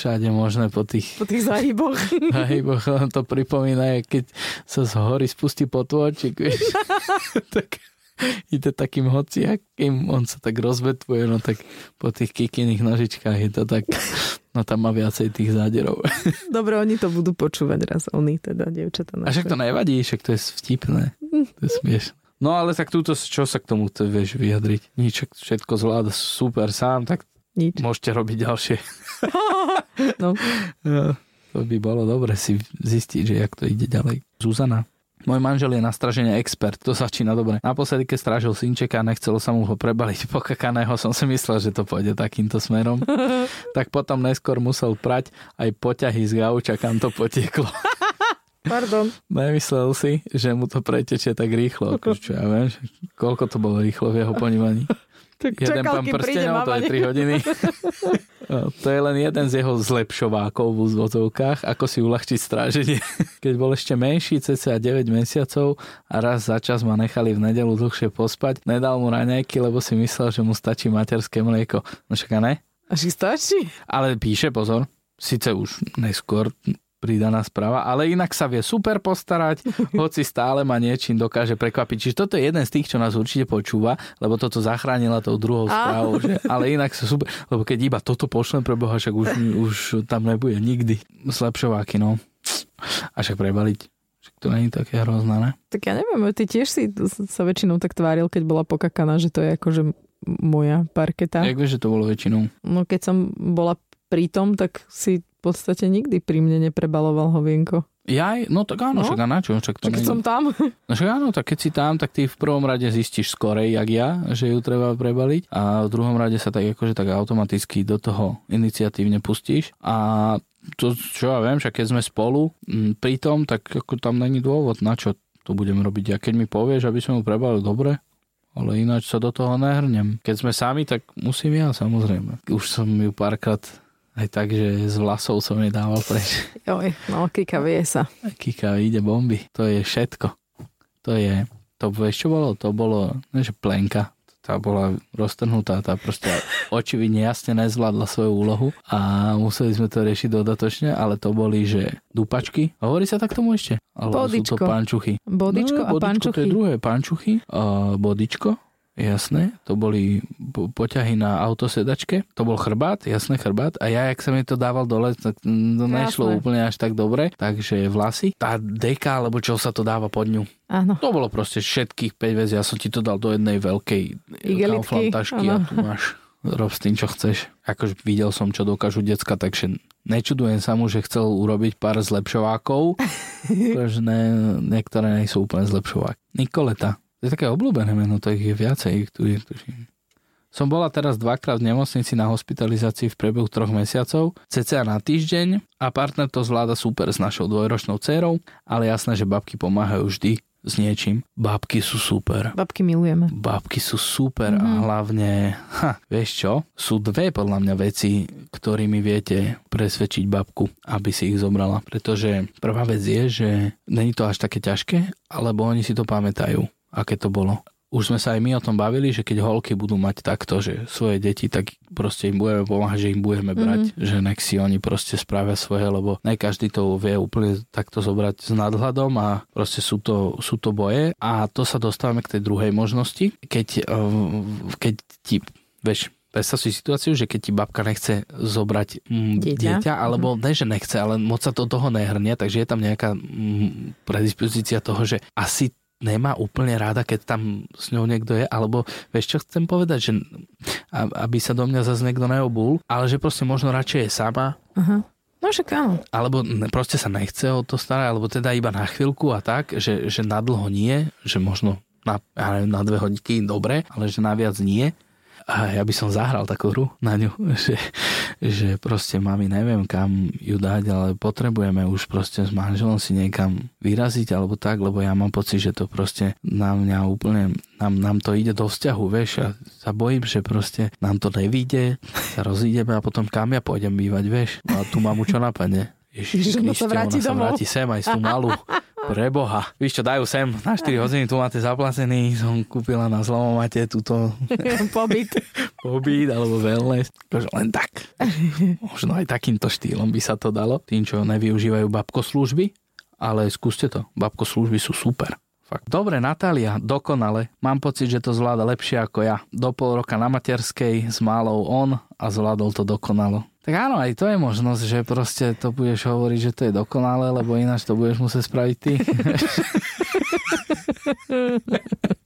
všade možné po tých... Po tých zahyboch. Zahyboch, len to pripomína, keď sa z hory spustí potôčik, vieš. tak ide takým hociakým, on sa tak rozvetvuje, no tak po tých kikiných nožičkách je to tak, no tam má viacej tých záderov. Dobre, oni to budú počúvať raz, oni teda, devčatá. A však to nevadí, však to je vtipné, to je smiešné. No ale tak túto, čo sa k tomu vieš vyjadriť? Nič, všetko zvláda super sám, tak Nič. môžete robiť ďalšie. no. To by bolo dobre si zistiť, že jak to ide ďalej. Zuzana. Môj manžel je na straženie expert, to začína dobre. Naposledy, keď strážil synčeka a nechcelo sa mu ho prebaliť pokakaného, som si myslel, že to pôjde takýmto smerom. tak potom neskôr musel prať aj poťahy z gauča, kam to potieklo. Pardon. Nemyslel si, že mu to pretečie tak rýchlo. Akože čo ja viem, koľko to bolo rýchlo v jeho ponímaní. Tak Jeden čakal, pán prstenov, to je 3 hodiny. No, to je len jeden z jeho zlepšovákov v úzvozovkách, ako si uľahčiť stráženie. Keď bol ešte menší, cca 9 mesiacov a raz za čas ma nechali v nedelu dlhšie pospať, nedal mu raňajky, lebo si myslel, že mu stačí materské mlieko. No však a ne? Až stačí? Ale píše, pozor, síce už neskôr pridaná správa, ale inak sa vie super postarať, hoci stále ma niečím dokáže prekvapiť. Čiže toto je jeden z tých, čo nás určite počúva, lebo toto zachránila tou druhou správou, že, ale inak sa super, lebo keď iba toto pošlem pre Boha, však už, už tam nebude nikdy zlepšováky, no. A však prebaliť. Však to není také hrozné, ne? Tak ja neviem, ty tiež si sa väčšinou tak tváril, keď bola pokakaná, že to je akože moja parketa. Jak vieš, že to bolo väčšinou? No keď som bola pri tom, tak si v podstate nikdy pri mne neprebaloval hovienko. Jaj, no tak áno, No. však a na čo? Však to není- som tam. No však áno, tak keď si tam, tak ty v prvom rade zistíš skorej, jak ja, že ju treba prebaliť a v druhom rade sa tak akože tak automaticky do toho iniciatívne pustíš a to, čo ja viem, však keď sme spolu m, pri tom, tak ako tam není dôvod, na čo to budem robiť. A keď mi povieš, aby som ju prebalil, dobre, ale ináč sa do toho nehrnem. Keď sme sami, tak musím ja, samozrejme. Už som ju párkrát aj tak, že z vlasov som jej dával preč. Joj, no Kika vie sa. Kika, ide bomby. To je všetko. To je, to vieš čo bolo? To bolo, ne, že plenka. Tá bola roztrhnutá, tá proste očividne jasne nezvládla svoju úlohu a museli sme to riešiť dodatočne, ale to boli, že dupačky. Hovorí sa tak tomu ešte? Alebo sú to Bodičko. pančuchy? Bodičko a No, bodičko, To je pančuchy. druhé, pančuchy. A bodičko, jasné, to boli po- poťahy na autosedačke, to bol chrbát, jasné chrbát a ja, jak som mi to dával dole, tak to nešlo Jasné. úplne až tak dobre, takže vlasy, tá deka, alebo čo sa to dáva pod ňu, Áno. to bolo proste všetkých 5 vecí, ja som ti to dal do jednej veľkej Igelitky, tašky a tu máš rob s tým, čo chceš. Akože videl som, čo dokážu decka, takže nečudujem sa mu, že chcel urobiť pár zlepšovákov, pretože ne, niektoré nie sú úplne zlepšovák. Nikoleta. To je také obľúbené meno, to ich je viacej. Tu je, tuším. Som bola teraz dvakrát v nemocnici na hospitalizácii v priebehu troch mesiacov, cca na týždeň a partner to zvláda super s našou dvojročnou dcerou, ale jasné, že babky pomáhajú vždy s niečím. Babky sú super. Babky milujeme. Babky sú super Mhm. a hlavne, ha, vieš čo, sú dve podľa mňa veci, ktorými viete presvedčiť babku, aby si ich zobrala. Pretože prvá vec je, že není to až také ťažké, alebo oni si to pamätajú, aké to bolo. Už sme sa aj my o tom bavili, že keď holky budú mať takto, že svoje deti, tak proste im budeme pomáhať, že im budeme brať, že nech si oni proste spravia svoje, lebo ne každý to vie úplne takto zobrať s nadhľadom a proste sú to, sú to boje a to sa dostávame k tej druhej možnosti, keď, eh, keď ti, vieš, Predstav si situáciu, že keď ti babka nechce zobrať mm, Dieťa. dieťa, alebo ne, že nechce, ale moc sa to toho nehrnie, takže je tam nejaká mm, predispozícia toho, že asi nemá úplne ráda, keď tam s ňou niekto je, alebo vieš čo chcem povedať, že aby sa do mňa zase niekto neobul, ale že proste možno radšej je sama, Aha. No však áno. alebo proste sa nechce o to starať, alebo teda iba na chvíľku a tak, že, že na dlho nie, že možno na, ja neviem, na dve hodinky dobre, ale že na viac nie. A ja by som zahral takú hru na ňu, že, že proste mami neviem kam ju dať, ale potrebujeme už proste s manželom si niekam vyraziť alebo tak, lebo ja mám pocit, že to proste na mňa úplne, nám, nám to ide do vzťahu, vieš, a sa bojím, že proste nám to nevíde, sa rozídeme a potom kam ja pôjdem bývať, vieš, no a tu mamu čo napadne. Ježiš, ona sa Kriste, vráti ona sa domov. vráti sem aj tú malú. Preboha. Víš čo, dajú sem na 4 hodiny, tu máte zaplacený, som kúpila na zlomomate túto Pobyt. pobyt alebo wellness. Akože len tak. Možno aj takýmto štýlom by sa to dalo. Tým, čo nevyužívajú babkoslúžby, ale skúste to. Babkoslúžby sú super. Fakt. Dobre, Natália, dokonale. Mám pocit, že to zvláda lepšie ako ja. Do pol roka na materskej s malou on a zvládol to dokonalo. Tak áno, aj to je možnosť, že proste to budeš hovoriť, že to je dokonalé, lebo ináč to budeš musieť spraviť ty.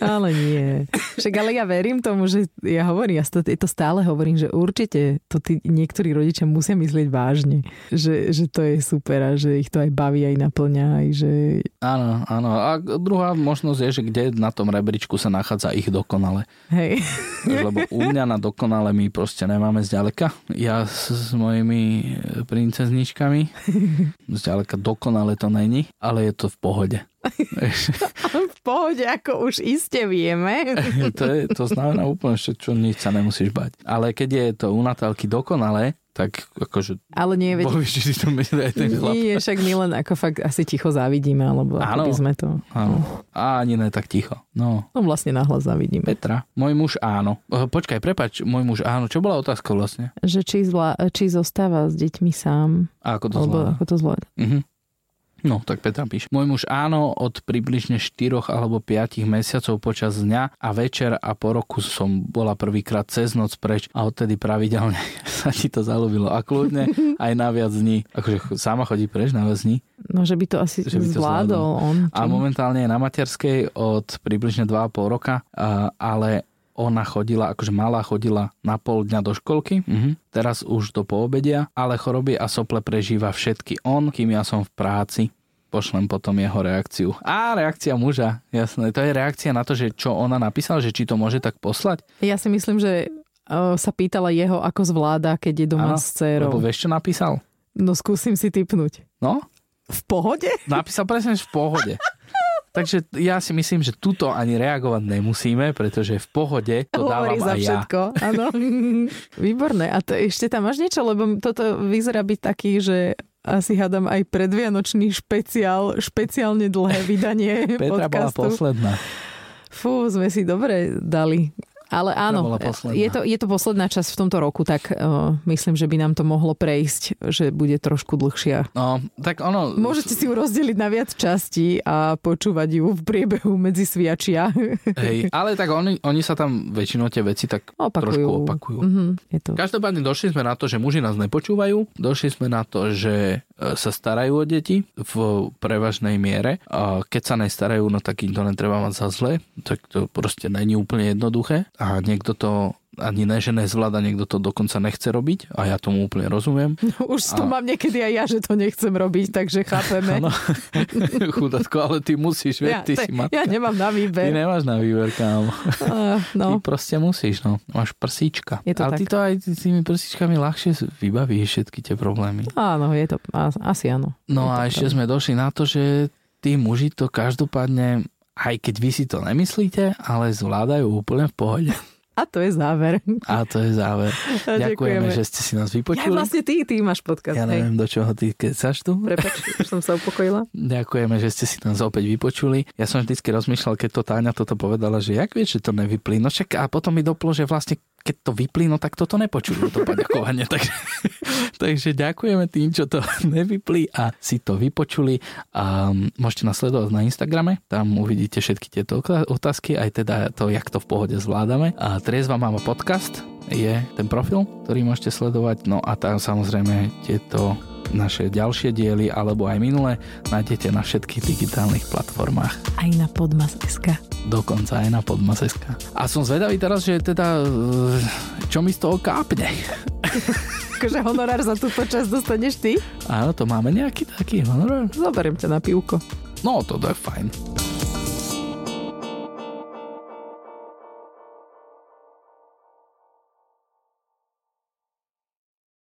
Ale nie. Však ale ja verím tomu, že ja hovorím, ja to, to stále hovorím, že určite to tí niektorí rodičia musia myslieť vážne. Že, že to je super a že ich to aj baví, aj naplňa. Aj že... Áno, áno. A druhá možnosť je, že kde na tom rebríčku sa nachádza ich dokonale. Hej. Lebo u mňa na dokonale my proste nemáme zďaleka. Ja s, s mojimi princezničkami zďaleka dokonale to není, ale je to v pohode. v pohode, ako už iste vieme. to, je, to znamená úplne, že čo nič sa nemusíš bať. Ale keď je to u Natálky dokonale, tak akože... Ale nie, veď... Bovíš, že si to myslí aj ten chlap. Nie, však my len ako fakt asi ticho závidíme, alebo ako by sme to... Áno. A ani ne tak ticho. No. No vlastne nahlas závidíme. Petra, môj muž áno. Počkaj, prepač, môj muž áno. Čo bola otázka vlastne? Že či, zvla... či zostáva s deťmi sám. A ako to zvláda? ako to zvláda. Mhm. No, tak Petra píše. Môj muž áno, od približne 4 alebo 5 mesiacov počas dňa a večer a po roku som bola prvýkrát cez noc preč a odtedy pravidelne sa ti to zalúbilo. A kľudne aj na viac dní. Akože sama chodí preč na viac dní. No, že by to asi Že by to zvládol on. A momentálne je na materskej od približne 2,5 roka, ale ona chodila, akože malá chodila na pol dňa do školky, mhm. teraz už do poobedia, ale choroby a sople prežíva všetky on, kým ja som v práci. Pošlem potom jeho reakciu. Á, reakcia muža, jasné. To je reakcia na to, že čo ona napísala, že či to môže tak poslať. Ja si myslím, že o, sa pýtala jeho, ako zvláda, keď je doma Áno, s dcerou. Lebo vieš, čo napísal? No skúsim si typnúť. No, V pohode? napísal presne, že v pohode. Takže ja si myslím, že tuto ani reagovať nemusíme, pretože v pohode to Hovorí dávam za aj ja. všetko. Áno. Výborné. A to ešte tam máš niečo? Lebo toto vyzerá byť taký, že asi hádam aj predvianočný špeciál, špeciálne dlhé vydanie Petra bola podcastu. posledná. Fú, sme si dobre dali. Ale áno, posledná. je to, je to posledná časť v tomto roku, tak uh, myslím, že by nám to mohlo prejsť, že bude trošku dlhšia. No, tak ono... Môžete si ju rozdeliť na viac častí a počúvať ju v priebehu medzi sviačia. Hej, ale tak oni, oni sa tam väčšinou tie veci tak Opakujú. trošku opakujú. Mhm, je to. Každopádne došli sme na to, že muži nás nepočúvajú, došli sme na to, že e, sa starajú o deti v prevažnej miere. A keď sa nestarajú, no tak im to netreba mať za zle, tak to proste není úplne jednoduché. A niekto to ani ne, že nezvláda, niekto to dokonca nechce robiť a ja tomu úplne rozumiem. Už to A- mám niekedy aj ja, že to nechcem robiť, takže chápeme. Áno, chudátko, ale ty musíš, ja, ty to- si matka. ja nemám na Ty výber. nemáš na výber, kámo. Uh, Ty no, proste musíš, no. Máš prsíčka. Je to Ale tak. ty to aj s tými prsíčkami ľahšie vybavíš všetky tie problémy. áno, je to, asi áno. No Je a ešte pravda. sme došli na to, že tí muži to každopádne, aj keď vy si to nemyslíte, ale zvládajú úplne v pohode. A to je záver. A to je záver. Ďakujeme, že ste si nás Ja vypočuli. vlastne ty, ty máš podcast. Ja hej. neviem, do čoho ty kecaš tu. Prepač, už som sa upokojila. Ďakujeme, že ste si nás opäť vypočuli. Ja som vždycky rozmýšľal, keď to Táňa toto povedala, že jak vieš, že to nevyplí. No však a potom mi doplo, že vlastne keď to vyplí, no tak toto nepočujú, to poďakovanie. takže, takže ďakujeme tým, čo to nevyplí a si to vypočuli. A môžete nás sledovať na Instagrame, tam uvidíte všetky tieto otá- otázky, aj teda to, jak to v pohode zvládame. A Triezva mama podcast je ten profil, ktorý môžete sledovať. No a tam samozrejme tieto naše ďalšie diely alebo aj minulé nájdete na všetkých digitálnych platformách, Aj na podmas.sk. dokonca aj na Podmas.sk. A som zvedavý teraz, že teda e, čo mi z toho kápne. Akože honorár za túto časť dostaneš ty? Áno, to máme nejaký taký honorár? Zoberiem ťa na pivko. No, to je fajn.